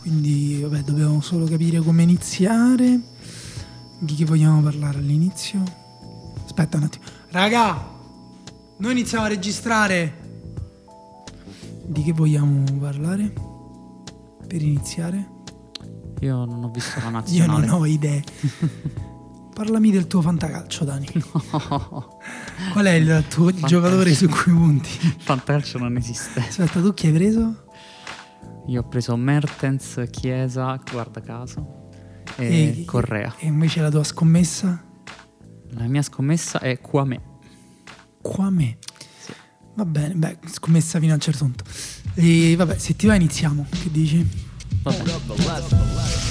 quindi vabbè, dobbiamo solo capire come iniziare. Di che vogliamo parlare all'inizio? Aspetta un attimo. Raga, noi iniziamo a registrare. Di che vogliamo parlare? Per iniziare? Io non ho visto la Io nazionale. non ho idee. Parlami del tuo fantacalcio, Dani. Qual è il tuo il giocatore su cui punti? Fantacalcio non esiste. Aspetta, tu chi hai preso? Io ho preso Mertens, Chiesa, guarda caso, e, E- Correa. E invece la tua scommessa? La mia scommessa è Kwame. Qua me. Va bene, beh, scommessa fino a un certo punto. E vabbè, se ti va iniziamo. Che dici? Va bene.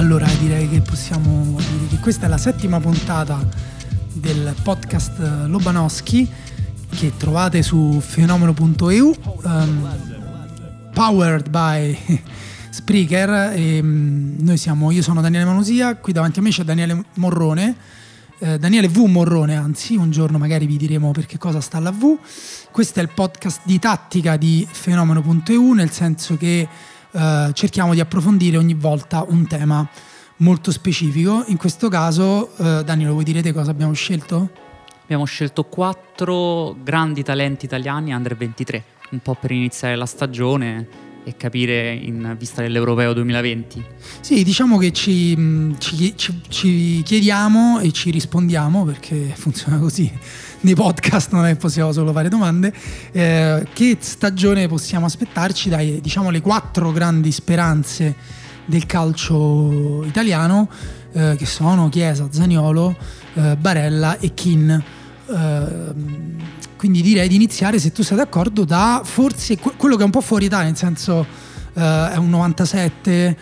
Allora direi che possiamo dire che questa è la settima puntata del podcast Lobanowski che trovate su fenomeno.eu ehm, powered by Spreaker. E, mm, noi siamo, io sono Daniele Manusia qui davanti a me c'è Daniele Morrone eh, Daniele V Morrone anzi un giorno magari vi diremo per che cosa sta la V. Questo è il podcast di tattica di fenomeno.eu nel senso che eh, cerchiamo di approfondire ogni volta un tema molto specifico in questo caso eh, Daniele vuoi dire te cosa abbiamo scelto? Abbiamo scelto quattro grandi talenti italiani under 23, un po' per iniziare la stagione e capire in vista dell'Europeo 2020. Sì, diciamo che ci, mh, ci- ci- ci chiediamo e ci rispondiamo, perché funziona così nei podcast, non è possiamo solo fare domande, eh, che stagione possiamo aspettarci dai, diciamo, le quattro grandi speranze del calcio italiano, eh, che sono Chiesa, Zaniolo, eh, Barella e Kin. Ehm, quindi direi di iniziare, se tu sei d'accordo, da forse que- quello che è un po' fuori età, nel senso eh, è un 97, eh,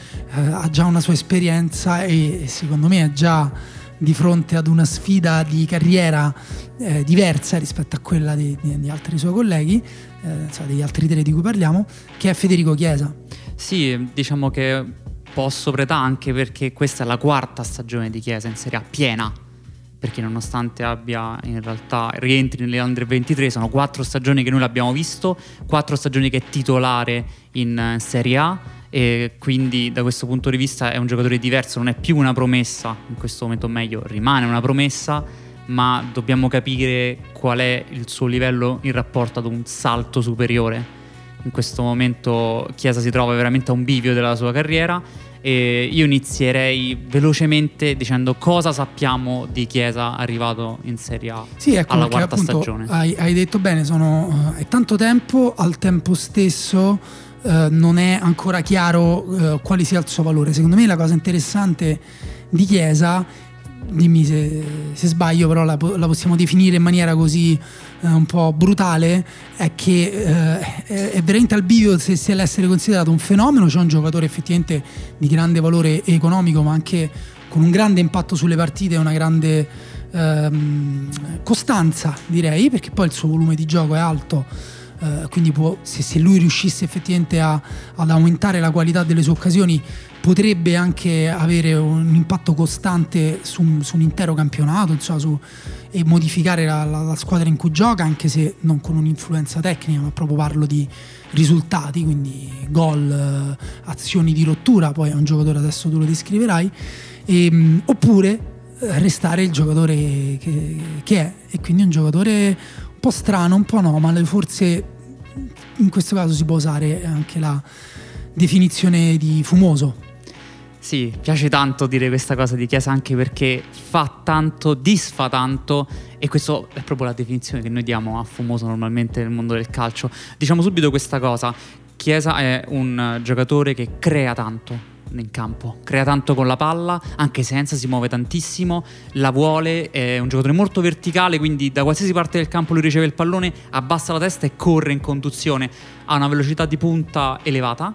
ha già una sua esperienza e secondo me è già di fronte ad una sfida di carriera eh, diversa rispetto a quella di, di- di altri suoi colleghi, eh, insomma, degli altri tre di cui parliamo, che è Federico Chiesa. Sì, diciamo che po' sopra età anche perché questa è la quarta stagione di Chiesa in Serie A piena. Perché nonostante abbia in realtà rientri nelle under 23, sono quattro stagioni che noi l'abbiamo visto, quattro stagioni che è titolare in eh, Serie A e quindi da questo punto di vista è un giocatore diverso, non è più una promessa, in questo momento o meglio rimane una promessa, ma dobbiamo capire qual è il suo livello in rapporto ad un salto superiore in questo momento Chiesa si trova veramente a un bivio della sua carriera e io inizierei velocemente dicendo cosa sappiamo di Chiesa arrivato in Serie A Sì, ecco alla quarta stagione. hai, hai detto bene, sono, eh, è tanto tempo, al tempo stesso eh, non è ancora chiaro eh, quale sia il suo valore. Secondo me la cosa interessante di Chiesa, dimmi se, se sbaglio, però la, la possiamo definire in maniera così eh, un po' brutale, è che eh, è, è veramente al bivio se, se l'essere considerato un fenomeno, cioè un giocatore effettivamente di grande valore economico, ma anche con un grande impatto sulle partite e una grande ehm, costanza, direi, perché poi il suo volume di gioco è alto. Eh, quindi può- se, se lui riuscisse effettivamente a- ad aumentare la qualità delle sue occasioni potrebbe anche avere un impatto costante su, su un intero campionato insomma, su- e modificare la, la- la squadra in cui gioca anche se non con un'influenza tecnica ma proprio parlo di risultati quindi gol, eh, azioni di rottura poi è un giocatore adesso tu lo descriverai Ehm, oppure eh, restare il giocatore che, che è e quindi un giocatore un po' strano, un po' anomalo, forse in questo caso si può usare anche la definizione di fumoso. Sì, piace tanto dire questa cosa di Chiesa anche perché fa tanto, disfa tanto e questa è proprio la definizione che noi diamo a fumoso normalmente nel mondo del calcio. Diciamo subito questa cosa, Chiesa è un giocatore che crea tanto, in campo, crea tanto con la palla, anche senza, si muove tantissimo, la vuole, è un giocatore molto verticale, quindi da qualsiasi parte del campo lui riceve il pallone, abbassa la testa e corre in conduzione, ha una velocità di punta elevata,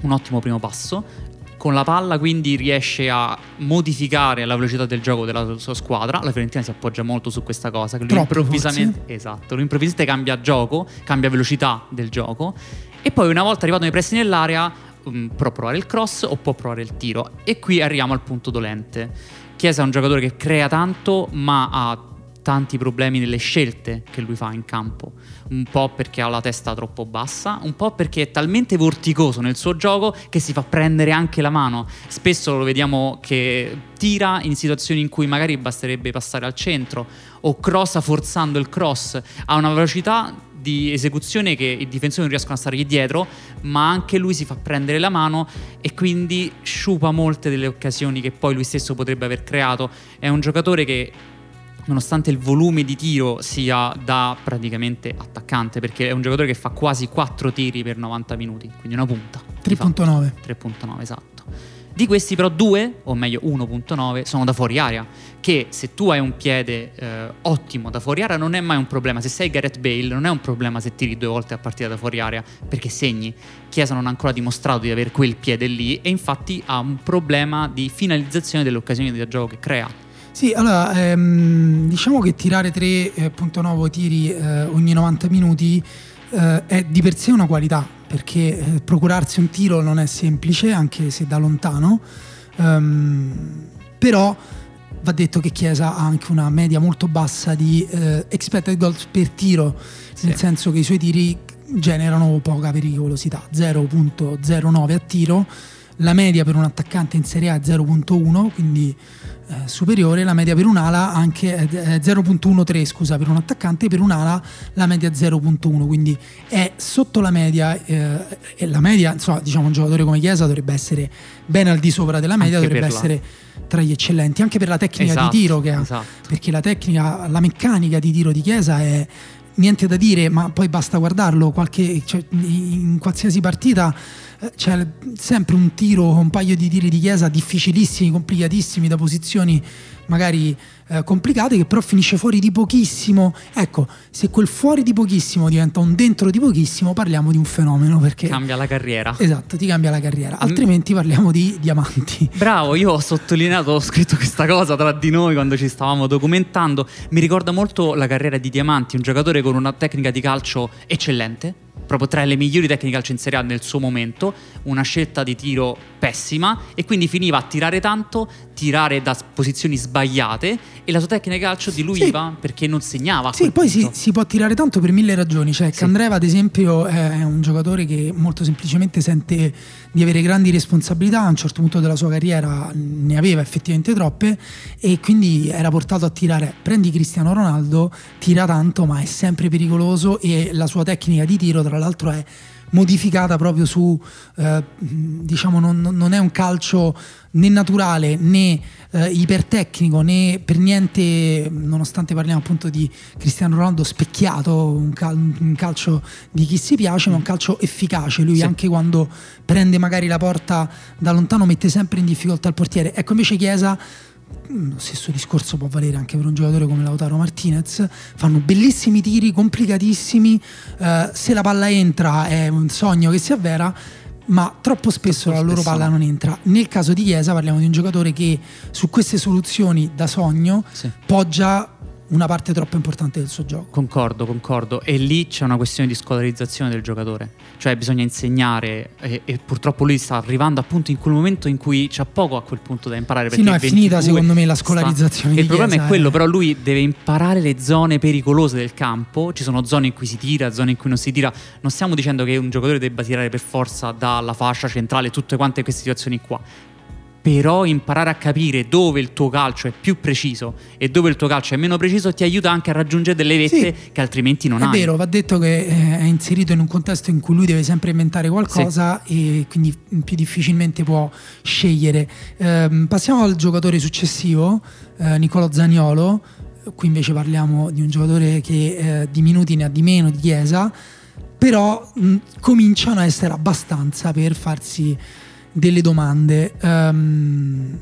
un ottimo primo passo. Con la palla quindi riesce a modificare la velocità del gioco della sua squadra. La Fiorentina si appoggia molto su questa cosa. Che lui Troppo, improvvisamente, esatto, lui improvvisamente cambia gioco, cambia velocità del gioco. E poi una volta arrivato nei pressi nell'area mm, può provare il cross o può provare il tiro. E qui arriviamo al punto dolente. Chiesa è un giocatore che crea tanto, ma ha tanti problemi nelle scelte che lui fa in campo. Un po' perché ha la testa troppo bassa, un po' perché è talmente vorticoso nel suo gioco che si fa prendere anche la mano. Spesso lo vediamo che tira in situazioni in cui magari basterebbe passare al centro o crossa forzando il cross. Ha una velocità di esecuzione che i difensori non riescono a stargli dietro, ma anche lui si fa prendere la mano e quindi sciupa molte delle occasioni che poi lui stesso potrebbe aver creato. È un giocatore che nonostante il volume di tiro sia da praticamente attaccante, perché è un giocatore che fa quasi 4 tiri per 90 minuti, quindi una punta. di fatto. 3.9. 3.9 esatto. Di questi però due, o meglio 1.9, sono da fuori area, che se tu hai un piede eh, ottimo da fuori area non è mai un problema. Se sei Gareth Bale non è un problema se tiri due volte a partita da fuori area, perché segni. Chiesa non ha ancora dimostrato di avere quel piede lì e infatti ha un problema di finalizzazione delle occasioni di gioco che crea. Sì, allora ehm, diciamo che tirare 3.9 tiri eh, ogni 90 minuti eh, è di per sé una qualità, perché eh, procurarsi un tiro non è semplice, anche se da lontano, Ehm, però va detto che Chiesa ha anche una media molto bassa di eh, expected goals per tiro, nel Sì. senso che i suoi tiri generano poca pericolosità, 0.09 a tiro, la media per un attaccante in Serie A è 0.1, quindi eh, superiore, la media per un'ala anche è è 0.13 scusa per un attaccante, per un'ala la media è 0.1, quindi è sotto la media eh, e la media, insomma, diciamo un giocatore come Chiesa dovrebbe essere ben al di sopra della media, Anche dovrebbe per la- essere tra gli eccellenti, anche per la tecnica Esatto, di tiro che ha, esatto. perché la tecnica, la meccanica di tiro di Chiesa è niente da dire, ma poi basta guardarlo, qualche, cioè, in qualsiasi partita c'è sempre un tiro, un paio di tiri di Chiesa difficilissimi, complicatissimi, da posizioni magari eh, complicate, che però finisce fuori di pochissimo. Ecco, se quel fuori di pochissimo diventa un dentro di pochissimo, parliamo di un fenomeno, perché... Cambia la carriera. Esatto, ti cambia la carriera, altrimenti parliamo di diamanti. Bravo, io ho sottolineato, ho scritto questa cosa tra di noi quando ci stavamo documentando. Mi ricorda molto la carriera di Diamanti, un giocatore con una tecnica di calcio eccellente, proprio tra le migliori tecniche calcio in Serie A nel suo momento, una scelta di tiro pessima e quindi finiva a tirare tanto, tirare da posizioni sbagliate e la sua tecnica di calcio diluiva perché non segnava. Sì, poi si, si può tirare tanto per mille ragioni. Cioè, Sì. Candreva, ad esempio, è un giocatore che molto semplicemente sente di avere grandi responsabilità. A un certo punto della sua carriera ne aveva effettivamente troppe e quindi era portato a tirare. Prendi Cristiano Ronaldo, tira tanto, ma è sempre pericoloso e la sua tecnica di tiro, tra l'altro, è modificata proprio su eh, diciamo non, non- è un calcio né naturale né eh, ipertecnico né per niente nonostante parliamo appunto di Cristiano Ronaldo specchiato un, cal- un calcio di chi si piace ma un calcio efficace lui Sì. anche quando prende magari la porta da lontano mette sempre in difficoltà il portiere ecco invece Chiesa lo stesso discorso può valere anche per un giocatore come Lautaro Martinez fanno bellissimi tiri complicatissimi eh, se la palla entra è un sogno che si avvera ma troppo spesso Troppo la loro spesso palla no. non entra nel caso di Chiesa parliamo di un giocatore che su queste soluzioni da sogno Sì. poggia una parte troppo importante del suo gioco Concordo, concordo. E lì c'è una questione di scolarizzazione del giocatore. Cioè bisogna insegnare e, e purtroppo lui sta arrivando appunto in quel momento in cui c'ha poco a quel punto da imparare. Sì, no, è finita, 22 secondo me, la sta- scolarizzazione di il problema Chiesa, è quello, eh. però lui deve imparare le zone pericolose del campo. Ci sono zone in cui si tira, zone in cui non si tira. Non stiamo dicendo che un giocatore debba tirare per forza dalla fascia centrale, tutte quante queste situazioni qua. Però imparare a capire dove il tuo calcio è più preciso e dove il tuo calcio è meno preciso ti aiuta anche a raggiungere delle vette che altrimenti non è hai. vero, va detto che eh, è inserito in un contesto in cui lui deve sempre inventare qualcosa e quindi più difficilmente può scegliere. Ehm, passiamo al giocatore successivo, eh, Nicolo Zaniolo. Qui invece parliamo di un giocatore che eh, di minuti ne ha di meno di Chiesa, però mh, cominciano a essere abbastanza per farsi delle domande. Ehm,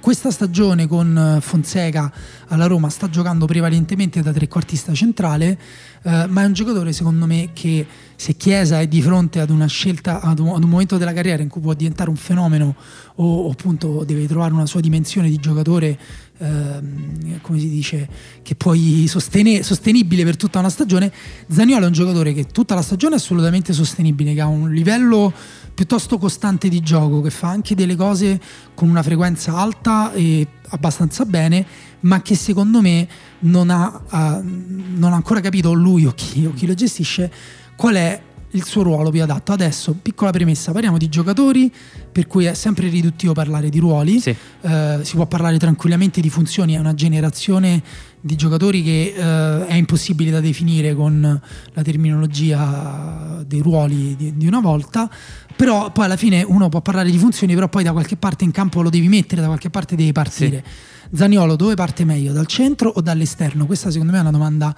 questa stagione con Fonseca alla Roma sta giocando prevalentemente da trequartista centrale, eh, ma è un giocatore secondo me che se Chiesa è di fronte ad una scelta, ad un, ad un momento della carriera in cui può diventare un fenomeno o, o appunto deve trovare una sua dimensione di giocatore, ehm, come si dice, che poi sostene, sostenibile per tutta una stagione, Zaniolo è un giocatore che tutta la stagione è assolutamente sostenibile, che ha un livello piuttosto costante di gioco, che fa anche delle cose con una frequenza alta e abbastanza bene, ma che secondo me non ha, uh, non ha ancora capito lui o chi, o chi lo gestisce qual è il suo ruolo più adatto. Adesso, piccola premessa, parliamo di giocatori, per cui è sempre riduttivo parlare di ruoli, Sì. Eh, si può parlare tranquillamente di funzioni, è una generazione di giocatori che eh, è impossibile da definire con la terminologia dei ruoli di, di una volta, però poi alla fine uno può parlare di funzioni, però poi da qualche parte in campo lo devi mettere, da qualche parte devi partire. Zaniolo dove parte meglio, dal centro o dall'esterno? Questa secondo me è una domanda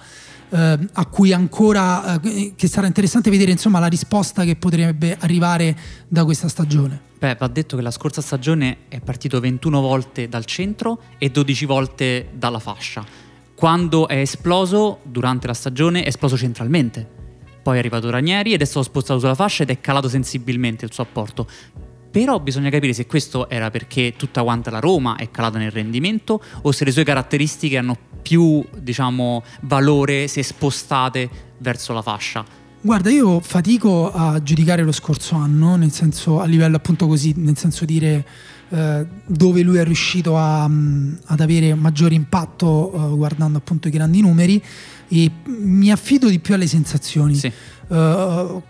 eh, a cui ancora eh, che sarà interessante vedere insomma la risposta che potrebbe arrivare da questa stagione. Beh, va detto che la scorsa stagione è partito 21 volte dal centro e 12 volte dalla fascia. Quando è esploso durante la stagione è esploso centralmente. Poi è arrivato Ranieri ed è stato spostato sulla fascia ed è calato sensibilmente il suo apporto. Però bisogna capire se questo era perché tutta quanta la Roma è calata nel rendimento o se le sue caratteristiche hanno più, diciamo, valore se spostate verso la fascia. Guarda, io fatico a giudicare lo scorso anno, nel senso a livello appunto così, nel senso dire eh, dove lui è riuscito a, mh, ad avere maggiore impatto eh, guardando appunto i grandi numeri e mi affido di più alle sensazioni. Sì. Eh,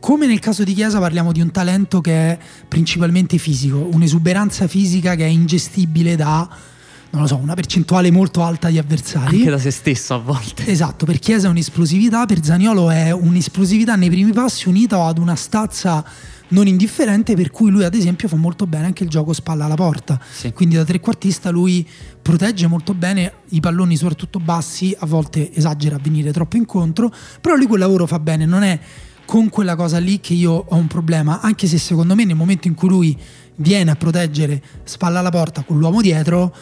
come nel caso di Chiesa parliamo di un talento che è principalmente fisico, un'esuberanza fisica che è ingestibile da, non lo so, una percentuale molto alta di avversari. Anche da se stesso a volte. Esatto, per Chiesa è un'esplosività, per Zaniolo è un'esplosività nei primi passi unita ad una stazza non indifferente per cui lui ad esempio fa molto bene anche il gioco spalla alla porta. Sì. Quindi da trequartista lui protegge molto bene i palloni soprattutto bassi, a volte esagera a venire troppo incontro, però lui quel lavoro fa bene, non è con quella cosa lì che io ho un problema, anche se secondo me nel momento in cui lui viene a proteggere spalla alla porta con l'uomo dietro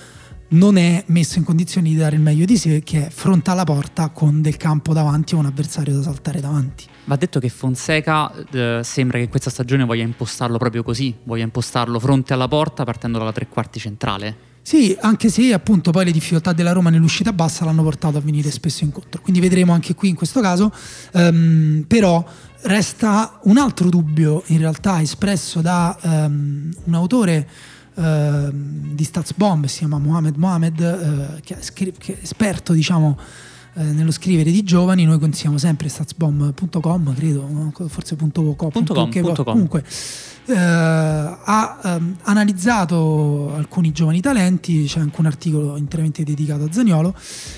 non è messo in condizioni di dare il meglio di sé che è fronte alla porta con del campo davanti o un avversario da saltare davanti. Va detto che Fonseca eh, sembra che questa stagione voglia impostarlo proprio così, voglia impostarlo fronte alla porta partendo dalla tre quarti centrale. Sì, anche se appunto poi le difficoltà della Roma nell'uscita bassa l'hanno portato a venire spesso incontro. Quindi vedremo anche qui in questo caso. Ehm, però resta un altro dubbio in realtà espresso da ehm, un autore ehm, di Statsbomb, si chiama Mohamed Mohamed, eh, che, è scri- che è esperto diciamo eh, nello scrivere di giovani, noi consigliamo sempre statsbomb.com, credo, no? forse punto .co, Punto com, punto com. comunque eh, ha ehm, analizzato alcuni giovani talenti, c'è anche un articolo interamente dedicato a Zaniolo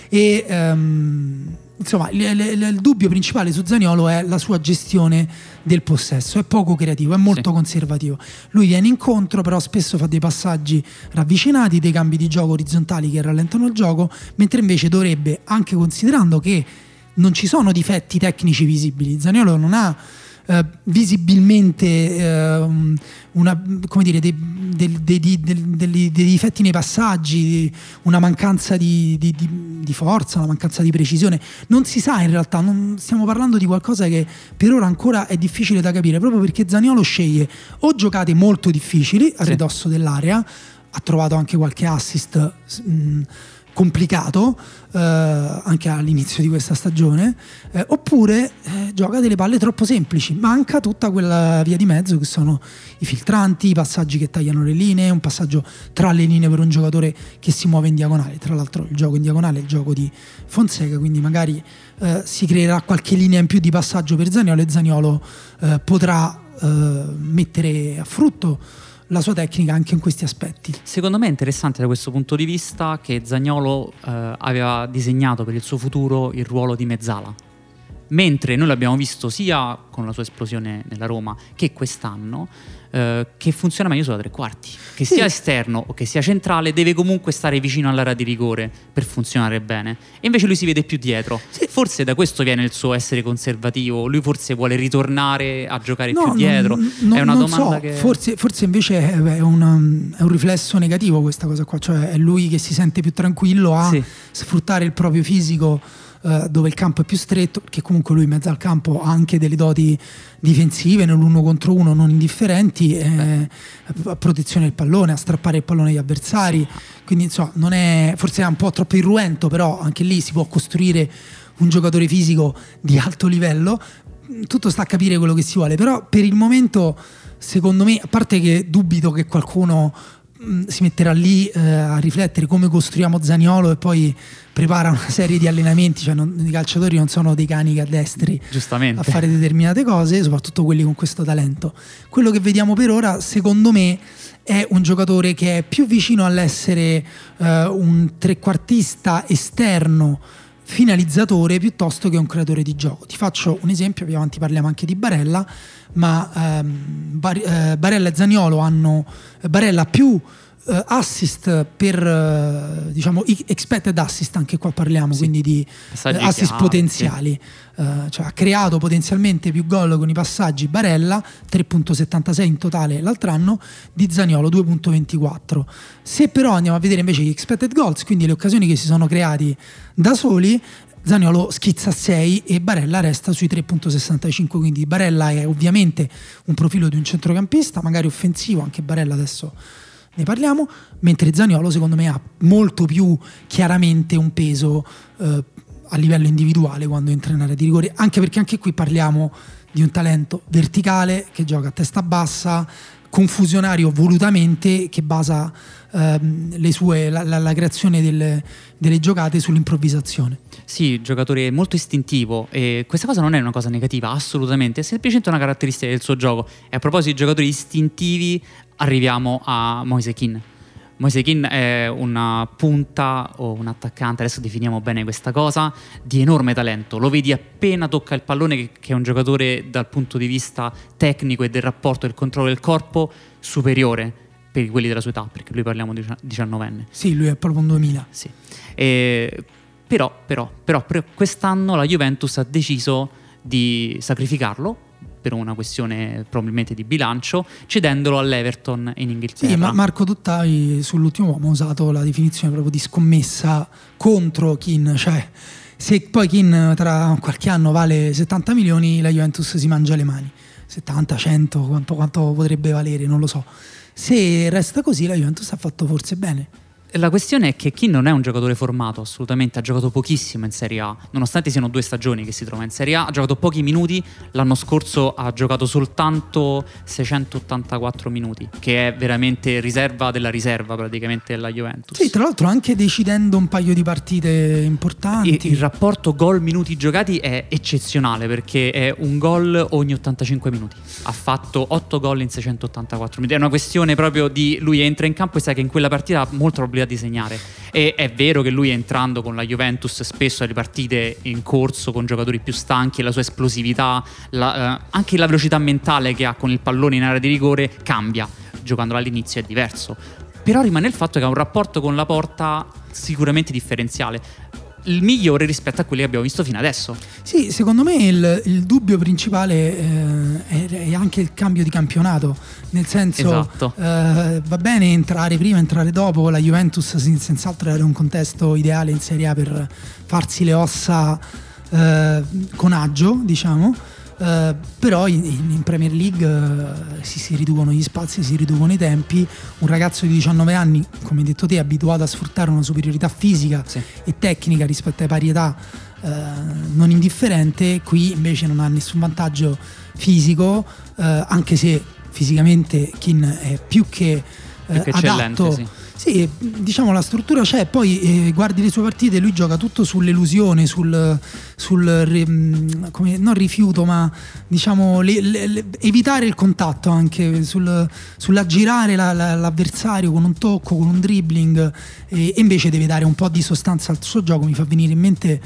e ehm, insomma il, il- il dubbio principale su Zaniolo è la sua gestione del possesso, è poco creativo, è molto Sì. conservativo. Lui viene incontro, però spesso fa dei passaggi ravvicinati, dei cambi di gioco orizzontali che rallentano il gioco, mentre invece dovrebbe, anche considerando che non ci sono difetti tecnici visibili, Zaniolo non ha eh, visibilmente un- una, come dire, dei, dei- degli- dei difetti nei passaggi, una mancanza di, di- di- di forza, una mancanza di precisione. Non si sa in realtà, non- stiamo parlando di qualcosa che per ora ancora è difficile da capire, proprio perché Zaniolo sceglie o giocate molto difficili a Sì. ridosso dell'area, ha trovato anche qualche assist mh, complicato eh, anche all'inizio di questa stagione eh, oppure eh, gioca delle palle troppo semplici. Manca tutta quella via di mezzo che sono i filtranti i passaggi che tagliano le linee un passaggio tra le linee per un giocatore che si muove in diagonale. Tra l'altro il gioco in diagonale è il gioco di Fonseca quindi magari eh, si creerà qualche linea in più di passaggio per Zaniolo e Zaniolo eh, potrà eh, mettere a frutto la sua tecnica anche in questi aspetti Secondo me è interessante da questo punto di vista che Zagnolo eh, aveva disegnato per il suo futuro il ruolo di mezzala. Mentre noi l'abbiamo visto sia con la sua esplosione nella Roma che quest'anno, eh, che funziona meglio sulla tre quarti. Che sia esterno o che sia centrale, deve comunque stare vicino all'area di rigore per funzionare bene. E invece lui si vede più dietro. Forse da questo viene il suo essere conservativo. Lui forse vuole ritornare a giocare No, più dietro. non- non- è una domanda so, che. forse, forse invece è, è un, è un riflesso negativo questa cosa qua, cioè è lui che si sente più tranquillo a Sì. sfruttare il proprio fisico eh, dove il campo è più stretto, perché comunque lui in mezzo al campo ha anche delle doti difensive nell'uno contro uno non indifferenti, eh, a protezione del pallone, a strappare il pallone agli avversari, quindi insomma non è, forse è un po' troppo irruento, però anche lì si può costruire un giocatore fisico di alto livello, tutto sta a capire quello che si vuole, però per il momento secondo me, a parte che dubito che qualcuno si metterà lì eh, a riflettere come costruiamo Zaniolo e poi prepara una serie di allenamenti, cioè non- i calciatori non sono dei cani che addestri Giustamente. a fare determinate cose, soprattutto quelli con questo talento. Quello che vediamo per ora, secondo me, è un giocatore che è più vicino all'essere eh, un trequartista esterno finalizzatore piuttosto che un creatore di gioco. Ti faccio un esempio, più avanti parliamo anche di Barella, ma ehm, Bar- eh, Barella e Zaniolo hanno Barella più eh, assist per eh, diciamo expected assist anche qua parliamo quindi di Passaggi eh, assist chiave, potenziali. Eh, cioè ha creato potenzialmente più gol con i passaggi Barella 3.76 in totale l'altro anno di Zaniolo 2.24 se però andiamo a vedere invece gli expected goals quindi le occasioni che si sono creati da soli Zaniolo schizza a 6 e Barella resta sui 3.65 quindi Barella è ovviamente un profilo di un centrocampista magari offensivo anche Barella adesso ne parliamo mentre Zaniolo secondo me ha molto più chiaramente un peso eh, a livello individuale quando entra in area di rigore. Anche perché anche qui parliamo di un talento verticale che gioca a testa bassa confusionario volutamente che basa ehm, sue, la, la- la creazione delle, delle giocate sull'improvvisazione Sì, giocatore molto istintivo e questa cosa non è una cosa negativa, assolutamente, è semplicemente una caratteristica del suo gioco. E a proposito di giocatori istintivi, arriviamo a Moise Kean. Moise Kean è una punta o un attaccante, adesso definiamo bene questa cosa, di enorme talento. Lo vedi appena tocca il pallone che, è un giocatore dal punto di vista tecnico e del rapporto del controllo del corpo superiore per quelli della sua età, perché lui parliamo di 19enne. sì lui è proprio un 2000 Sì. E- però, però, però, per quest'anno la Juventus ha deciso di sacrificarlo per una questione probabilmente di bilancio, cedendolo all'Everton in Inghilterra. Sì, ma Marco Tuttavi sull'ultimo uomo ha usato la definizione proprio di scommessa contro Kin, cioè se poi Kin tra qualche anno vale 70 milioni la Juventus si mangia le mani, 70, 100, quanto, quanto potrebbe valere, non lo so. Se resta così la Juventus ha fatto forse bene. La questione è che Keane non è un giocatore formato, assolutamente, ha giocato pochissimo in Serie A, nonostante siano due stagioni che si trova in Serie A, ha giocato pochi minuti, l'anno scorso ha giocato soltanto 684 minuti, che è veramente riserva della riserva praticamente della Juventus. Sì, tra l'altro anche decidendo un paio di partite importanti. E il rapporto gol-minuti giocati è eccezionale perché è un gol ogni 85 minuti. Ha fatto 8 gol in 684 minuti. È una questione proprio di lui entra in campo e sa che in quella partita ha molta probabilità di segnare. E è vero che lui entrando con la Juventus spesso alle partite in corso con giocatori più stanchi, la sua esplosività, la- eh, anche la velocità mentale che ha con il pallone in area di rigore cambia. Giocandolo all'inizio è diverso. Però rimane il fatto che ha un rapporto con la porta sicuramente differenziale. Il migliore rispetto a quelli che abbiamo visto fino adesso. Sì, secondo me il, il dubbio principale eh, è, è anche il cambio di campionato, nel senso Esatto. eh, va bene entrare prima, entrare dopo, la Juventus sen- senz'altro era un contesto ideale in Serie A per farsi le ossa eh, con agio, diciamo, eh, però in, in Premier League eh, si, si riducono gli spazi, si riducono i tempi, un ragazzo di 19 anni, come hai detto te, è abituato a sfruttare una superiorità fisica Sì. e tecnica rispetto ai pari età eh, non indifferente, qui invece non ha nessun vantaggio fisico, anche se fisicamente Kin è più che, Più che eccellente, adatto sì. Sì, diciamo la struttura c'è, poi eh, guardi le sue partite, lui gioca tutto sull'elusione, sul, sul mh, come- non rifiuto, ma diciamo le- le- le- evitare il contatto anche, sul, sull'aggirare la- la- l'avversario con un tocco, con un dribbling e, e invece deve dare un po' di sostanza al suo gioco. Mi fa venire in mente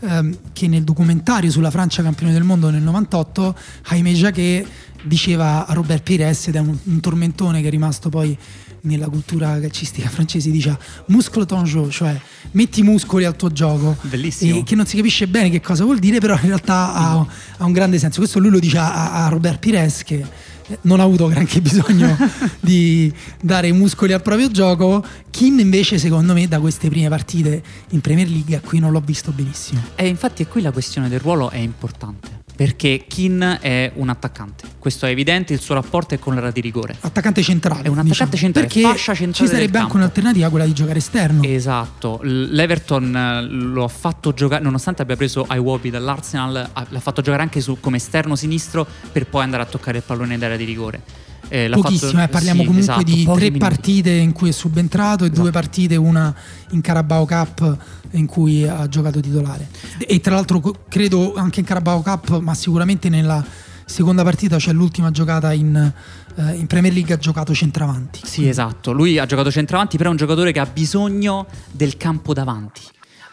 ehm, che nel documentario sulla Francia campione del mondo nel 98, Jaime Jacquet diceva a Robert Pires ed è un, un tormentone che è rimasto poi nella cultura calcistica francese dice muscolo ton jeu, cioè metti i muscoli al tuo gioco Bellissimo. e che non si capisce bene che cosa vuol dire però in realtà ha, ha un grande senso. Questo lui lo dice a, a Robert Pires che eh, non ha avuto granché bisogno di dare i muscoli al proprio gioco. Kin invece secondo me da queste prime partite in Premier League a cui non l'ho visto benissimo. E infatti è qui la questione del ruolo è importante. Perché Kin è un attaccante. Questo è evidente, il suo rapporto è con l'area di rigore. attaccante centrale È un attaccante diciamo, centrale, perché fascia centrale ci sarebbe anche un'alternativa quella di giocare esterno Esatto, l'Everton eh, lo ha fatto giocare, nonostante abbia preso Iwobi dall'Arsenal, ha- l'ha fatto giocare anche su- come esterno sinistro per poi andare a toccare il pallone in area di rigore. Eh, Pochissimo, fatto- eh, parliamo sì, comunque esatto, di tre minuti. partite in cui è subentrato e due partite, una in Carabao Cup in cui ha giocato titolare. E tra l'altro credo anche in Carabao Cup, ma sicuramente nella seconda partita, cioè l'ultima giocata in, eh, in Premier League, ha giocato centravanti. Sì, esatto. Lui ha giocato centravanti, però è un giocatore che ha bisogno del campo davanti.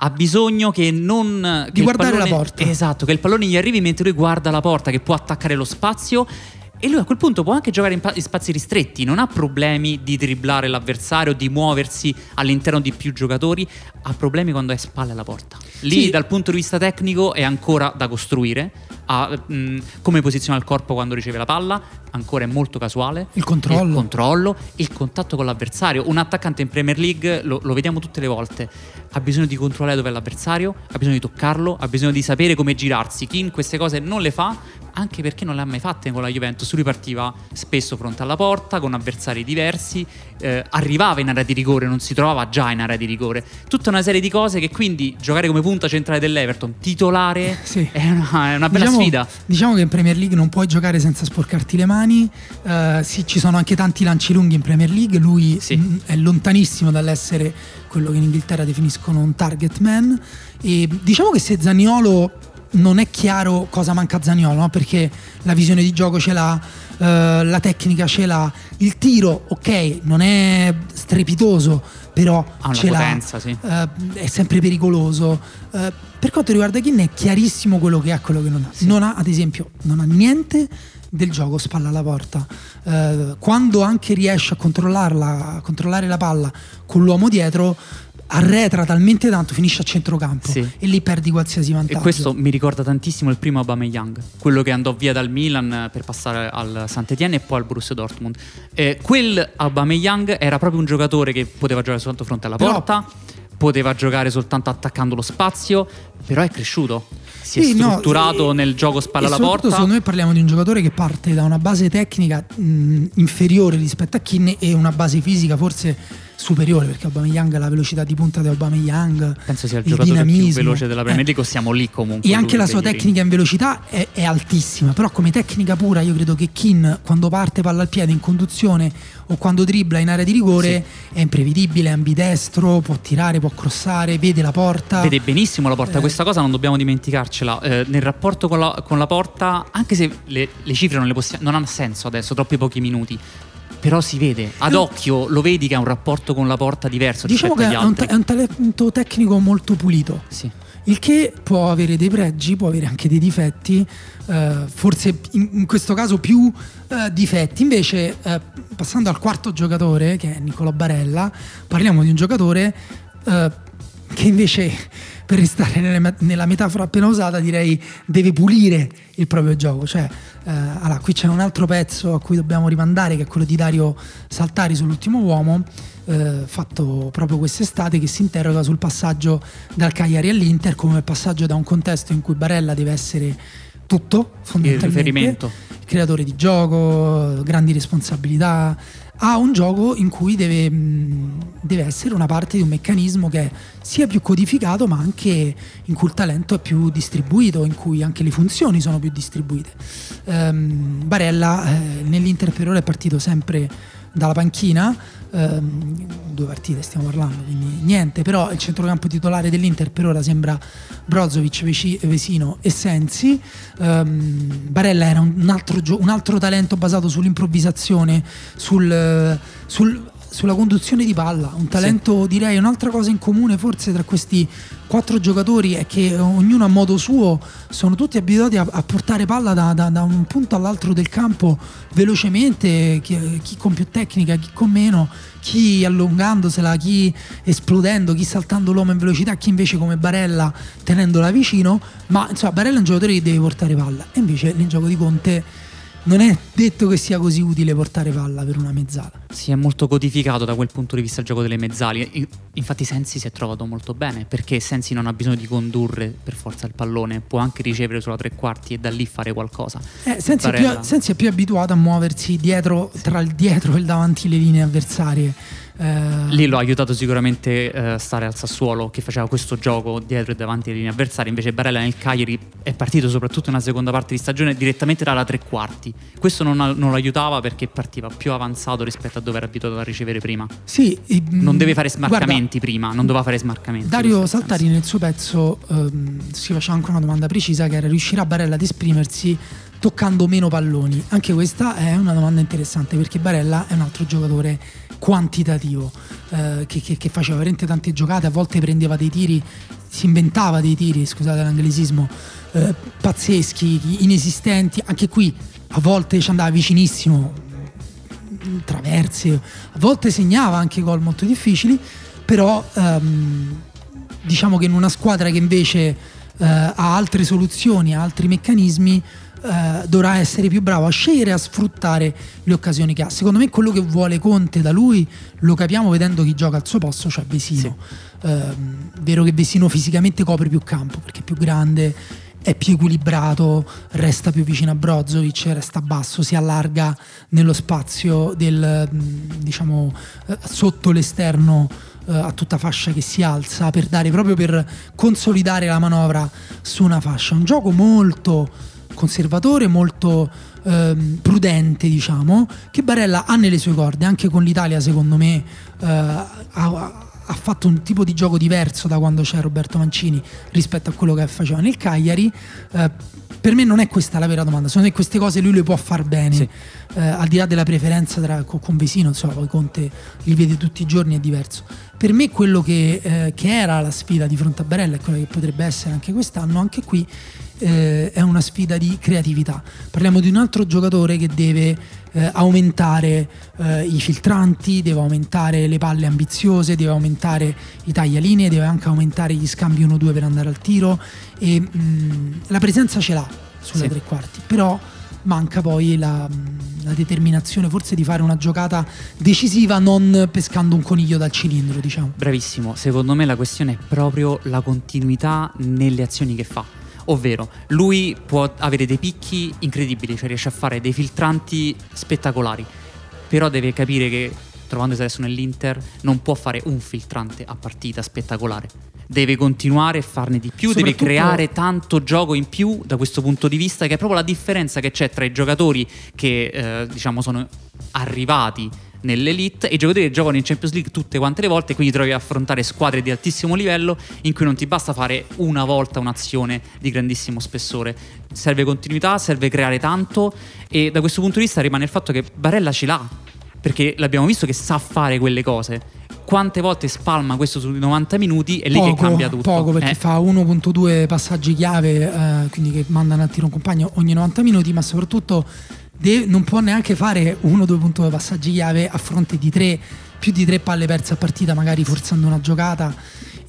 Ha bisogno che non. che il guardare pallone- la porta. Esatto, che il pallone gli arrivi mentre lui guarda la porta, che può attaccare lo spazio. E lui a quel punto può anche giocare in, pa- in spazi ristretti, non ha problemi di dribblare l'avversario, di muoversi all'interno di più giocatori, ha problemi quando è spalle alla porta. Lì Sì. dal punto di vista tecnico è ancora da costruire, ha, mh, come posiziona il corpo quando riceve la palla, ancora è molto casuale. Il controllo. Il controllo, il contatto con l'avversario. Un attaccante in Premier League, lo, lo vediamo tutte le volte, ha bisogno di controllare dove è l'avversario, ha bisogno di toccarlo, ha bisogno di sapere come girarsi. Kin queste cose non le fa, anche perché non le ha mai fatte con la Juventus. Lui partiva spesso fronte alla porta, con avversari diversi, eh, arrivava in area di rigore, non si trovava già in area di rigore. Tutta una serie di cose che quindi giocare come punta centrale dell'Everton, titolare, Sì. è, una, è una bella diciamo, sfida. Diciamo che in Premier League non puoi giocare senza sporcarti le mani. Eh, sì, ci sono anche tanti lanci lunghi in Premier League. Lui Sì. mh, è lontanissimo dall'essere quello che in Inghilterra definiscono un target man. E diciamo che se Zaniolo non è chiaro cosa manca a Zaniolo, no? perché la visione di gioco ce l'ha, eh, la tecnica ce l'ha, il tiro, ok, non è strepitoso, però Ha una ce l'ha. potenza, sì. Eh, è sempre pericoloso. Eh, per quanto riguarda Kin è chiarissimo quello che ha e quello che non ha. Non ha, ad esempio, non ha niente del gioco spalla alla porta. Eh, quando anche riesce a controllarla, a controllare la palla con l'uomo dietro, arretra talmente tanto, finisce a centrocampo Sì. e lì perdi qualsiasi vantaggio. E questo mi ricorda tantissimo il primo Aubameyang, quello che andò via dal Milan per passare al Saint-Étienne e poi al Borussia Dortmund. Eh, quel Aubameyang era proprio un giocatore che poteva giocare soltanto fronte alla Però- porta, poteva giocare soltanto attaccando lo spazio, però è cresciuto. Si è Sì, no, strutturato e- nel gioco spalla alla porta. Secondo me parliamo di un giocatore che parte da una base tecnica mh, inferiore rispetto a Kin e una base fisica forse superiore perché Aubameyang ha la velocità di punta di Aubameyang Penso sia il, il giocatore più dinamismo. veloce della Premier Eh. League, o siamo lì comunque. E anche la sua tecnica in velocità è, è altissima, però come tecnica pura io credo che Kin quando parte palla al piede in conduzione o quando dribbla in area di rigore è imprevedibile, è ambidestro, può tirare, può crossare, vede la porta. Vede benissimo la porta, Eh. questa cosa non dobbiamo dimenticarcela. Eh, nel rapporto con la, con la porta, anche se le, le cifre non, le possiamo, non hanno senso adesso, troppi pochi minuti. Però si vede, ad Eh. occhio lo vedi che ha un rapporto con la porta diverso Diciamo che è un, ta- è un talento tecnico molto pulito. Sì. Il che può avere dei pregi, può avere anche dei difetti, eh, forse in, in questo caso più eh, difetti. Invece, eh, passando al quarto giocatore, che è Nicolò Barella, parliamo di un giocatore eh, che invece, per restare nelle- nella metafora appena usata, direi deve pulire il proprio gioco. Cioè, eh, allora, qui c'è un altro pezzo a cui dobbiamo rimandare, che è quello di Dario Saltari sull'ultimo uomo eh, fatto proprio quest'estate che si interroga sul passaggio dal Cagliari all'Inter come passaggio da un contesto in cui Barella deve essere tutto fondamentalmente riferimento. creatore di gioco grandi responsabilità a un gioco in cui deve, mh, deve essere una parte di un meccanismo che sia più codificato ma anche in cui il talento è più distribuito in cui anche le funzioni sono più distribuite. Ehm, Barella eh, nell'Inter è partito sempre dalla panchina, ehm, due partite stiamo parlando, quindi niente, però il centrocampo titolare dell'Inter per ora sembra Brozovic, Vesino e Sensi. Ehm, Barella era un altro, un altro talento basato sull'improvvisazione, sul, sul- sulla conduzione di palla, un talento direi un'altra cosa in comune forse tra questi quattro giocatori è che ognuno a modo suo sono tutti abituati a, a portare palla da, da- da un punto all'altro del campo velocemente, chi, chi con più tecnica, chi con meno, chi allungandosela, chi esplodendo, chi saltando l'uomo in velocità, chi invece come Barella tenendola vicino, ma insomma Barella è un giocatore che deve portare palla e invece nel gioco di Conte non è detto che sia così utile portare palla per una mezzala. Si è molto codificato da quel punto di vista il gioco delle mezzali. Infatti Sensi si è trovato molto bene perché Sensi non ha bisogno di condurre per forza il pallone, può anche ricevere sulla tre quarti e da lì fare qualcosa. Eh, Sensi, è più, Sensi è più abituato a muoversi dietro, tra il dietro e il davanti le linee avversarie. Eh, Lì lo ha aiutato sicuramente eh, stare al Sassuolo che faceva questo gioco dietro e davanti alle linee avversarie. Invece Barella nel Cagliari è partito soprattutto nella seconda parte di stagione direttamente dalla tre quarti. Questo non, non lo aiutava perché partiva più avanzato rispetto a dove era abituato a ricevere prima. sì, e, Non deve fare guarda, smarcamenti prima, non doveva fare smarcamenti. Dario Saltari nel suo pezzo ehm, si faceva anche una domanda precisa che era riuscirà Barella ad esprimersi toccando meno palloni? Anche questa è una domanda interessante perché Barella è un altro giocatore quantitativo eh, che, che- che faceva veramente tante giocate, a volte prendeva dei tiri, si inventava dei tiri, scusate l'anglicismo, eh, pazzeschi, inesistenti, anche qui a volte ci andava vicinissimo, traverse, a volte segnava anche gol molto difficili, però ehm, diciamo che in una squadra che invece eh, ha altre soluzioni, ha altri meccanismi, eh, dovrà essere più bravo a scegliere e a sfruttare le occasioni che ha. Secondo me quello che vuole Conte da lui lo capiamo vedendo chi gioca al suo posto, cioè Vesino. Ehm, vero che Vesino fisicamente copre più campo perché è più grande, è più equilibrato, resta più vicino a Brozovic, resta basso, si allarga nello spazio del, mh, diciamo, eh, sotto l'esterno eh, a tutta fascia che si alza per dare proprio per consolidare la manovra su una fascia. Un gioco molto conservatore, molto ehm, prudente, diciamo, che Barella ha nelle sue corde, anche con l'Italia, secondo me, eh, ha, ha fatto un tipo di gioco diverso da quando c'è Roberto Mancini rispetto a quello che faceva nel Cagliari. Eh, per me non è questa la vera domanda, secondo me queste cose lui le può far bene, Sì. Eh, al di là della preferenza tra, con, con Vesino, insomma, poi Conte li vede tutti i giorni, è diverso. Per me quello che, eh, che era la sfida di fronte a Barella e quella che potrebbe essere anche quest'anno, anche qui eh, è una sfida di creatività. Parliamo di un altro giocatore che deve eh, aumentare eh, i filtranti, deve aumentare le palle ambiziose, deve aumentare i taglialinee, deve anche aumentare gli scambi 1-2 per andare al tiro e mh, la presenza ce l'ha sulla Sì. tre quarti, però manca poi la, mh, la determinazione forse di fare una giocata decisiva non pescando un coniglio dal cilindro, diciamo. Bravissimo, secondo me la questione è proprio la continuità nelle azioni che fa. Ovvero, lui può avere dei picchi incredibili, cioè riesce a fare dei filtranti spettacolari, però deve capire che, trovandosi adesso nell'Inter, non può fare un filtrante a partita spettacolare. Deve continuare a farne di più, deve creare tanto gioco in più da questo punto di vista, che è proprio la differenza che c'è tra i giocatori che eh, diciamo sono arrivati nell'elite e i giocatori che giocano in Champions League tutte quante le volte, quindi trovi a affrontare squadre di altissimo livello in cui non ti basta fare una volta un'azione di grandissimo spessore. Serve continuità, serve creare tanto e da questo punto di vista rimane il fatto che Barella ce l'ha, perché l'abbiamo visto che sa fare quelle cose. Quante volte spalma questo sui 90 minuti e lì che cambia tutto. Poco perché Eh, fa 1.2 passaggi chiave, eh, quindi che mandano al tiro un compagno ogni 90 minuti, ma soprattutto de- non può neanche fare 1-2.2 passaggi chiave a fronte di tre, più di tre palle perse a partita, magari forzando una giocata.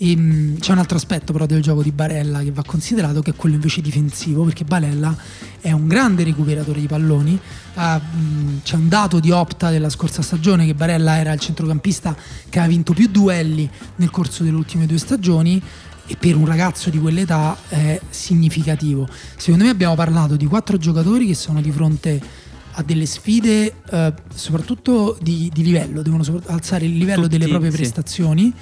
E, mh, c'è un altro aspetto però del gioco di Barella che va considerato che è quello invece difensivo perché Barella è un grande recuperatore di palloni Ah, mh, c'è un dato di Opta della scorsa stagione che Barella era il centrocampista che ha vinto più duelli nel corso delle ultime due stagioni e per un ragazzo di quell'età è significativo. Secondo me abbiamo parlato di quattro giocatori che sono di fronte a delle sfide eh, soprattutto di, di livello, devono alzare il livello Tutti, delle proprie sì.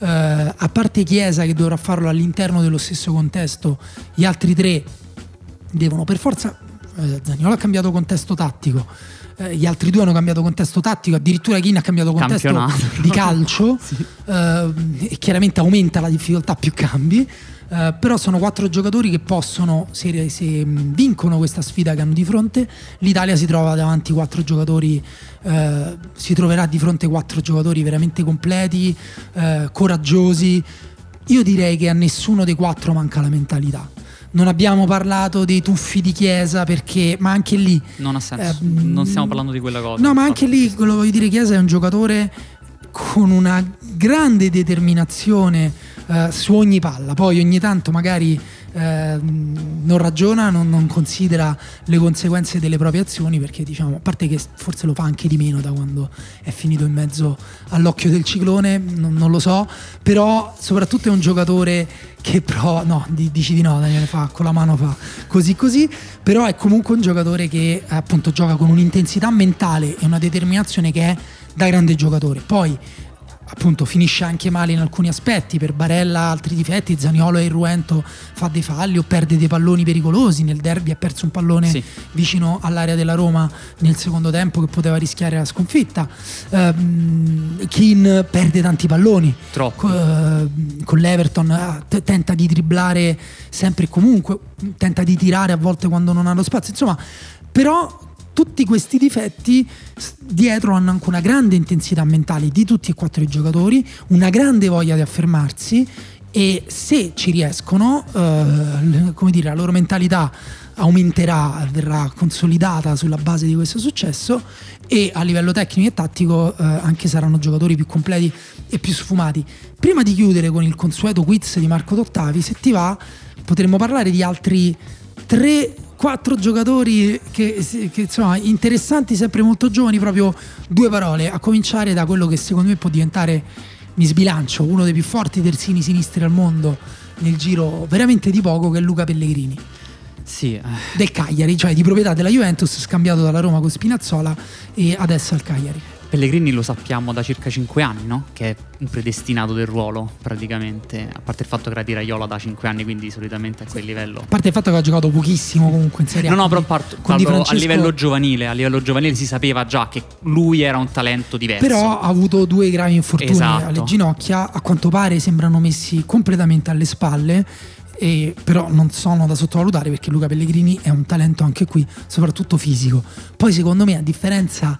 Eh, a parte Chiesa che dovrà farlo all'interno dello stesso contesto, gli altri tre devono per forza. eh, Zaniolo ha cambiato contesto tattico. Eh, gli altri due hanno cambiato contesto tattico, addirittura Keane ha cambiato contesto Campionato. di calcio, eh, e chiaramente aumenta la difficoltà più cambi. eh, però sono quattro giocatori che possono, se, se, vincono questa sfida che hanno di fronte, l'Italia si trova davanti quattro giocatori, eh, si troverà di fronte quattro giocatori veramente completi, eh, coraggiosi. Io direi che a nessuno dei quattro manca la mentalità. Non abbiamo parlato dei tuffi di Chiesa perché, ma anche lì Non ha senso, Eh, non stiamo mm, parlando di quella cosa. No, ma anche lì, quello che voglio dire, Chiesa è un giocatore con una grande determinazione eh, su ogni palla. Poi ogni tanto magari eh, non ragiona, non, non considera le conseguenze delle proprie azioni, perché diciamo, a parte che forse lo fa anche di meno da quando è finito in mezzo all'occhio del ciclone, non, non lo so, però soprattutto è un giocatore che prova, no, di- dici di no, Daniele fa con la mano fa così così, però è comunque un giocatore che appunto gioca con un'intensità mentale e una determinazione che è da grande giocatore. Poi appunto finisce anche male in alcuni aspetti, per Barella altri difetti, Zaniolo e Irruento fa dei falli o perde dei palloni pericolosi, nel derby ha perso un pallone Sì. vicino all'area della Roma nel secondo tempo che poteva rischiare la sconfitta. Ehm, Keane perde tanti palloni, Troppo. Eh, con l'Everton t- tenta di dribblare sempre e comunque, tenta di tirare a volte quando non ha lo spazio, insomma, però tutti questi difetti dietro hanno anche una grande intensità mentale di tutti e quattro i giocatori, una grande voglia di affermarsi e se ci riescono, eh, come dire, la loro mentalità aumenterà, verrà consolidata sulla base di questo successo e a livello tecnico e tattico eh, anche saranno giocatori più completi e più sfumati. Prima di chiudere con il consueto quiz di Marco Dottavi, se ti va, potremmo parlare di altri 3-4 giocatori che, che, insomma interessanti, sempre molto giovani, proprio due parole, a cominciare da quello che secondo me può diventare, mi sbilancio, uno dei più forti terzini sinistri al mondo nel giro veramente di poco, che è Luca Pellegrini Sì, del Cagliari, cioè di proprietà della Juventus, scambiato dalla Roma con Spinazzola e adesso al Cagliari. Pellegrini lo sappiamo da circa 5 anni, no? Che è un predestinato del ruolo, praticamente. A parte il fatto che era di Raiola da 5 anni, quindi solitamente a quel livello. A parte il fatto che ha giocato pochissimo comunque in Serie A. No, no, però parto- parlo a Francesco- livello giovanile. A livello giovanile si sapeva già che lui era un talento diverso. Però ha avuto due gravi infortuni Esatto. alle ginocchia, a quanto pare sembrano messi completamente alle spalle. E però non sono da sottovalutare perché Luca Pellegrini è un talento anche qui, soprattutto fisico. Poi secondo me, a differenza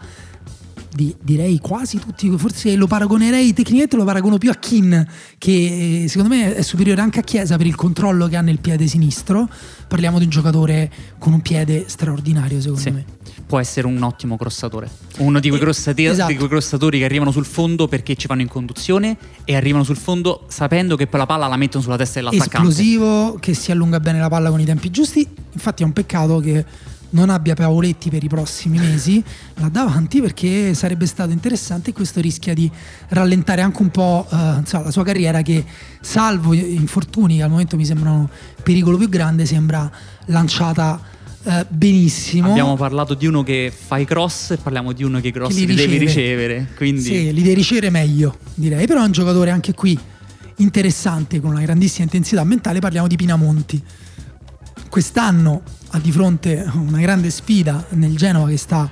di direi quasi tutti, forse lo paragonerei tecnicamente lo paragono più a Kin, che eh, secondo me è superiore anche a Chiesa per il controllo che ha nel piede sinistro. Parliamo di un giocatore con un piede straordinario, secondo Sì. me. Può essere un ottimo crossatore. Uno di quei, Eh, crossati- esatto. di quei crossatori che arrivano sul fondo perché ci vanno in conduzione e arrivano sul fondo sapendo che poi la palla la mettono sulla testa dell'attaccante. esplosivo, che si allunga bene la palla con i tempi giusti. Infatti è un peccato che non abbia Pavoletti per i prossimi mesi là davanti perché sarebbe stato interessante e questo rischia di rallentare anche un po' eh, insomma, la sua carriera che salvo infortuni che al momento mi sembrano pericolo più grande sembra lanciata eh, benissimo. Abbiamo parlato di uno che fa i cross e parliamo di uno che i cross Che li li, devi riceve. ricevere. Quindi Sì, li devi ricevere meglio, direi. Però è un giocatore anche qui interessante, con una grandissima intensità mentale. Parliamo di Pinamonti. Quest'anno ha di fronte una grande sfida nel Genova che sta,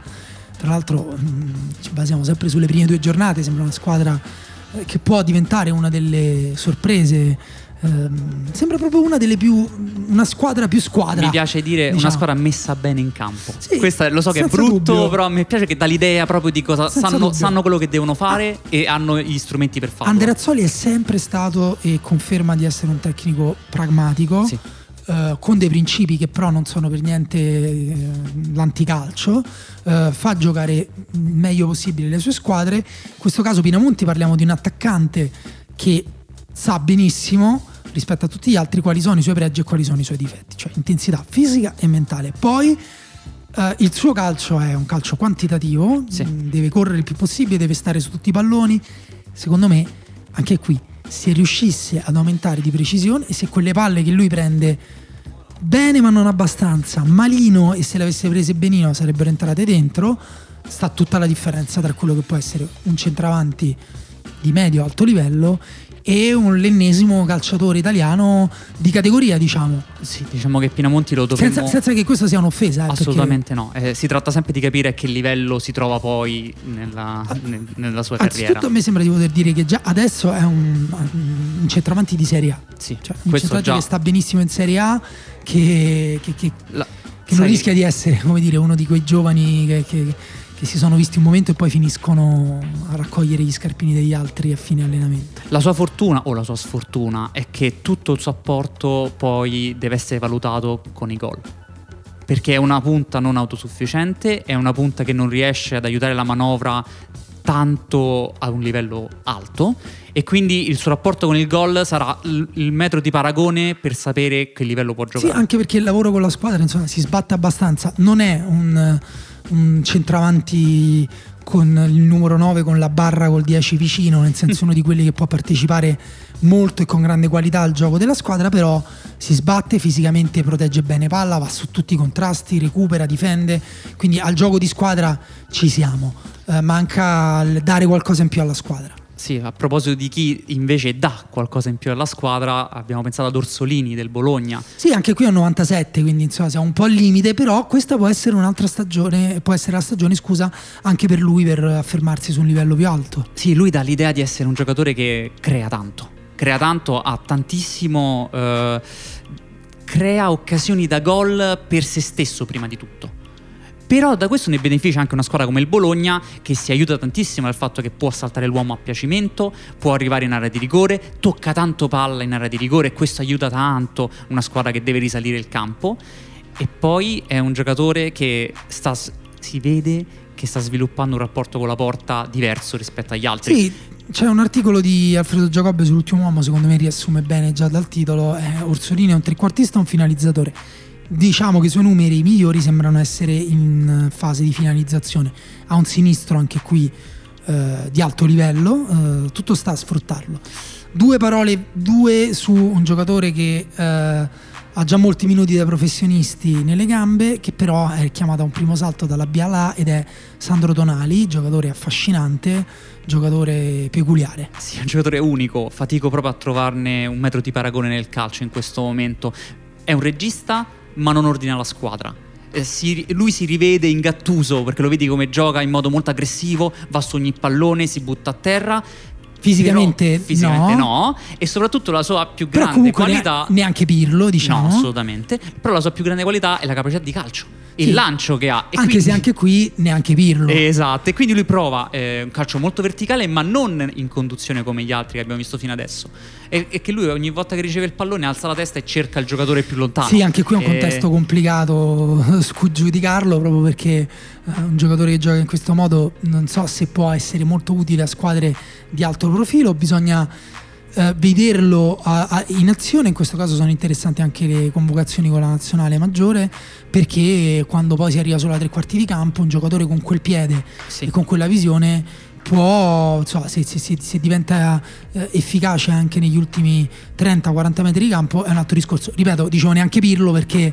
tra l'altro, mh, ci basiamo sempre sulle prime due giornate, sembra una squadra eh, che può diventare una delle sorprese. ehm, sembra proprio una delle più. una squadra più squadra. mi piace dire una diciamo. squadra messa bene in campo. Sì, Questa lo so che è brutto, dubbio. però mi piace che dà l'idea proprio di cosa sanno. Ah. sanno quello che devono fare e hanno gli strumenti per farlo. Andreazzoli è sempre stato e conferma di essere un tecnico pragmatico, Sì. Eh, con dei principi che però non sono per niente eh, l'anticalcio, eh, fa giocare il meglio possibile le sue squadre. In questo caso Pinamonti parliamo di un attaccante che sa benissimo rispetto a tutti gli altri quali sono i suoi pregi e quali sono i suoi difetti, cioè intensità fisica e mentale. Poi eh, il suo calcio è un calcio quantitativo, Sì. deve correre il più possibile, deve stare su tutti i palloni. Secondo me, anche qui, se riuscisse ad aumentare di precisione e se quelle palle che lui prende bene ma non abbastanza, malino e se le avesse prese benino sarebbero entrate dentro, sta tutta la differenza tra quello che può essere un centravanti di medio-alto livello e un l'ennesimo calciatore italiano di categoria, diciamo. Sì, diciamo che Pinamonti lo dovremmo... Senza, senza che questo sia un'offesa. eh, perché- Assolutamente no, Eh, si tratta sempre di capire a che livello si trova poi nella, nel- nella sua carriera. Anzitutto a me sembra di poter dire che già adesso è un, un centravanti di Serie A. Sì, Cioè, un centravanti che sta benissimo in Serie A, che, che- che- La- che non rischia di essere come dire, uno di quei giovani che, che- che si sono visti un momento e poi finiscono a raccogliere gli scarpini degli altri a fine allenamento. La sua fortuna o la sua sfortuna è che tutto il suo apporto poi deve essere valutato con i gol. Perché è una punta non autosufficiente, è una punta che non riesce ad aiutare la manovra tanto a un livello alto e quindi il suo rapporto con il gol sarà il metro di paragone per sapere che livello può Sì, giocare. anche perché il lavoro con la squadra insomma, si sbatte abbastanza. Non è un, un centravanti con il numero 9 con la barra col 10 vicino, nel senso uno di quelli che può partecipare molto e con grande qualità al gioco della squadra, però si sbatte fisicamente, protegge bene palla, va su tutti i contrasti, recupera, difende, quindi al gioco di squadra ci siamo. Eh, manca dare qualcosa in più alla squadra. Sì, a proposito di chi invece dà qualcosa in più alla squadra, abbiamo pensato ad Orsolini del Bologna. Sì, anche qui è un 97, quindi insomma siamo un po' al limite, però questa può essere un'altra stagione, può essere la stagione, scusa, anche per lui per affermarsi su un livello più alto. Sì, lui dà l'idea di essere un giocatore che crea tanto. Crea tanto, ha tantissimo. eh, crea occasioni da gol per se stesso prima di tutto. Però da questo ne beneficia anche una squadra come il Bologna che si aiuta tantissimo dal fatto che può saltare l'uomo a piacimento, può arrivare in area di rigore, tocca tanto palla in area di rigore e questo aiuta tanto una squadra che deve risalire il campo. E poi è un giocatore che sta, si vede che sta sviluppando un rapporto con la porta diverso rispetto agli altri. Sì, c'è un articolo di Alfredo Giacobbe sull'ultimo uomo, secondo me riassume bene già dal titolo. Eh, Orsolini è un trequartista un finalizzatore. Diciamo che i suoi numeri migliori sembrano essere in fase di finalizzazione. Ha un sinistro anche qui eh, di alto livello, eh, tutto sta a sfruttarlo. Due parole, due su un giocatore che eh, ha già molti minuti da professionisti nelle gambe, che però è chiamato a un primo salto dalla B alla A ed è Sandro Tonali, giocatore affascinante, giocatore peculiare. Sì, è un giocatore unico, fatico proprio a trovarne un metro di paragone nel calcio in questo momento. È un regista, ma non ordina la squadra. Eh, si- lui si rivede in Gattuso perché lo vedi come gioca in modo molto aggressivo, va su ogni pallone, si butta a terra. Fisicamente fisicamente no. no. e soprattutto la sua più grande qualità nea- neanche Pirlo, diciamo. No, assolutamente. Però la sua più grande qualità è la capacità di calcio, il Sì. lancio che ha. E anche quindi- se anche qui neanche Pirlo. Esatto, e quindi lui prova eh, un calcio molto verticale, ma non in conduzione come gli altri che abbiamo visto fino adesso. E, e che lui ogni volta che riceve il pallone alza la testa e cerca il giocatore più lontano. Sì, anche qui è un E- contesto complicato giudicarlo proprio perché eh, un giocatore che gioca in questo modo non so se può essere molto utile a squadre di alto profilo, bisogna eh, vederlo a- a- in azione, in questo caso sono interessanti anche le convocazioni con la nazionale maggiore perché quando poi si arriva solo a tre quarti di campo un giocatore con quel piede Sì. e con quella visione può, insomma, se, se- se- se diventa eh, efficace anche negli ultimi 30-40 metri di campo è un altro discorso. Ripeto, dicevo neanche Pirlo perché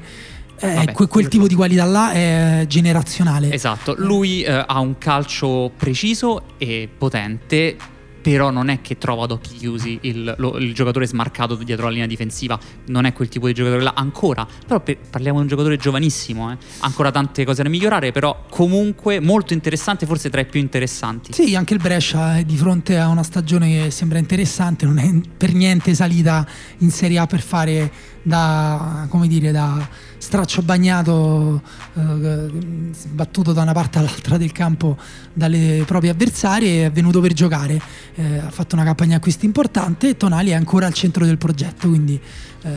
eh, que- quel tipo di qualità là è generazionale. Esatto, lui eh, ha un calcio preciso e potente, però non è che trova ad occhi chiusi il, lo- il giocatore smarcato dietro la linea difensiva, non è quel tipo di giocatore là ancora, però per- parliamo di un giocatore giovanissimo, eh. ancora tante cose da migliorare, però comunque molto interessante, forse tra i più interessanti. Sì, anche il Brescia è di fronte a una stagione che sembra interessante, non è per niente salita in Serie A per fare da, come dire, da straccio bagnato eh, battuto da una parte all'altra del campo dalle proprie avversarie, è venuto per giocare, eh, ha fatto una campagna acquisti importante e Tonali è ancora al centro del progetto, quindi eh,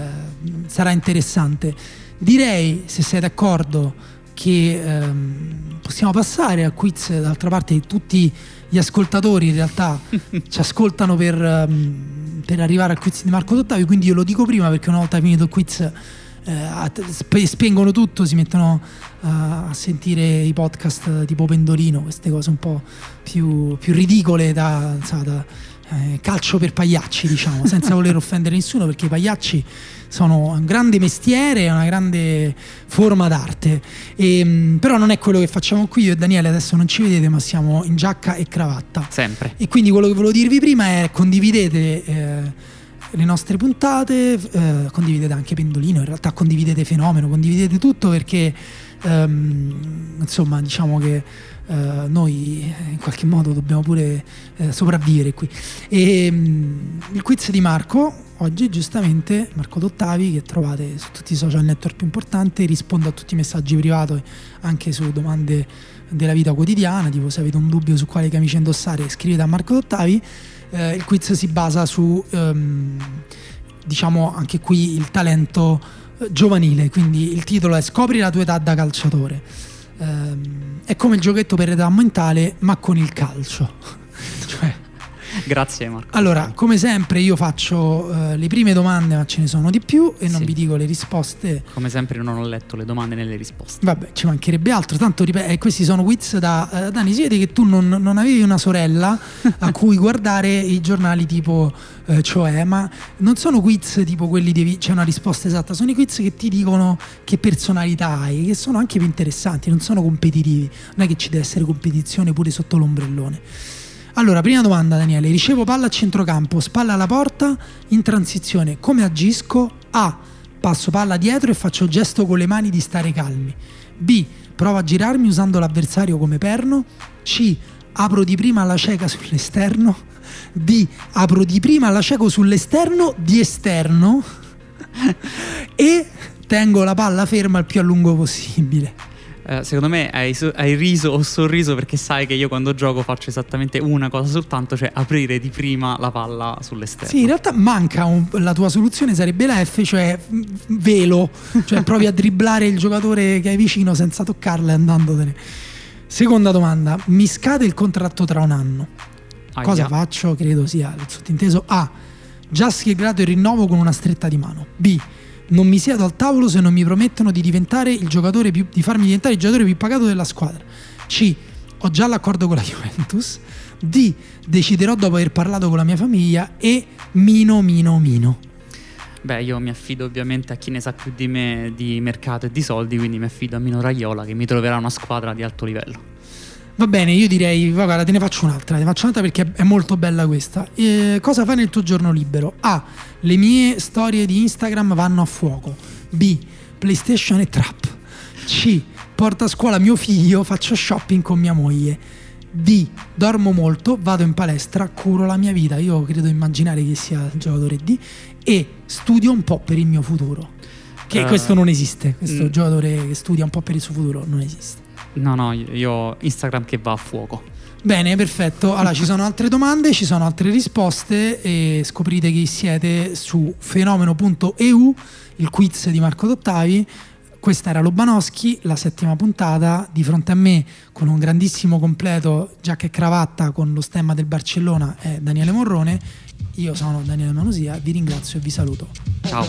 sarà interessante. Direi, se sei d'accordo, che ehm, possiamo passare al quiz, d'altra parte tutti gli ascoltatori in realtà ci ascoltano per, ehm, per arrivare al quiz di Marco Dottavi, quindi io lo dico prima perché una volta finito il quiz eh, spengono tutto, si mettono eh, a sentire i podcast tipo Pendolino, queste cose un po' più, più ridicole da, insomma, da- eh, calcio per pagliacci, diciamo, senza voler offendere nessuno, perché i pagliacci sono un grande mestiere, una grande forma d'arte. E, mh, però non è quello che facciamo qui. Io e Daniele adesso non ci vedete, ma siamo in giacca e cravatta. Sempre. E quindi quello che volevo dirvi prima è condividete eh, le nostre puntate, eh, condividete anche Pendolino, in realtà condividete Fenomeno, condividete tutto perché ehm, insomma diciamo che eh, noi eh, in qualche modo dobbiamo pure eh, sopravvivere qui. E, mm, il quiz di Marco, oggi giustamente Marco Dottavi, che trovate su tutti i social network più importanti, risponde a tutti i messaggi privati, anche su domande della vita quotidiana, tipo se avete un dubbio su quale camicia indossare scrivete a Marco Dottavi. Eh, il quiz si basa su, ehm, diciamo anche qui, il talento eh, giovanile, quindi il titolo è Scopri la tua età da calciatore. Ehm, è come il giochetto per età mentale, ma con il calcio. cioè, Grazie Marco. allora, come sempre io faccio eh, le prime domande, ma ce ne sono di più e non Sì. vi dico le risposte. Come sempre non ho letto le domande nelle risposte. Vabbè, ci mancherebbe altro. Tanto ripeto, eh, questi sono quiz da eh, Dani. Si vede che tu non, non avevi una sorella a cui guardare i giornali tipo eh, cioè, ma non sono quiz tipo quelli di c'è una risposta esatta, sono i quiz che ti dicono che personalità hai, che sono anche più interessanti, non sono competitivi. Non è che ci deve essere competizione pure sotto l'ombrellone. Allora, prima domanda, Daniele. Ricevo palla a centrocampo, spalla alla porta, in transizione. Come agisco? A. Passo palla dietro e faccio gesto con le mani di stare calmi. B. Provo a girarmi usando l'avversario come perno. C. Apro di prima la cieca sull'esterno. D. Apro di prima la cieco sull'esterno di esterno. e tengo la palla ferma il più a lungo possibile. Eh, secondo me hai, so- hai riso o sorriso perché sai che io quando gioco faccio esattamente una cosa soltanto, cioè aprire di prima la palla sull'esterno. Sì, in realtà manca un- la tua soluzione sarebbe la F, cioè mm, velo, cioè provi a dribblare il giocatore che hai vicino senza toccarla e andandotene. Seconda domanda, mi scade il contratto tra un anno. Aia. Cosa faccio? Credo sia il sottinteso A. Già siglato il rinnovo con una stretta di mano. B. Non mi siedo al tavolo se non mi promettono di più, di farmi diventare il giocatore più pagato della squadra. C. Ho già l'accordo con la Juventus. D. Deciderò dopo aver parlato con la mia famiglia. E mino mino mino. Beh, io mi affido ovviamente a chi ne sa più di me di mercato e di soldi, quindi mi affido a Mino Raiola che mi troverà una squadra di alto livello. Va bene, io direi, va, guarda, te ne faccio un'altra, te ne faccio un'altra perché è molto bella questa. Eh, cosa fai nel tuo giorno libero? A. Le mie storie di Instagram vanno a fuoco. B. PlayStation e trap. C. Porto a scuola mio figlio, faccio shopping con mia moglie. D. Dormo molto, vado in palestra, curo la mia vita. Io credo immaginare che sia il giocatore D. E studio un po' per il mio futuro. Che Eh, questo non esiste, questo mm. giocatore che studia un po' per il suo futuro non esiste. No, no, io ho Instagram che va a fuoco. Bene, perfetto. Allora, ci sono altre domande, ci sono altre risposte e scoprite chi siete su fenomeno.eu, il quiz di Marco Dottavi. Questa era Lobanowski, la settima puntata. Di fronte a me, con un grandissimo completo, giacca e cravatta con lo stemma del Barcellona, è Daniele Morrone. Io sono Daniele Manusia, vi ringrazio e vi saluto. Ciao.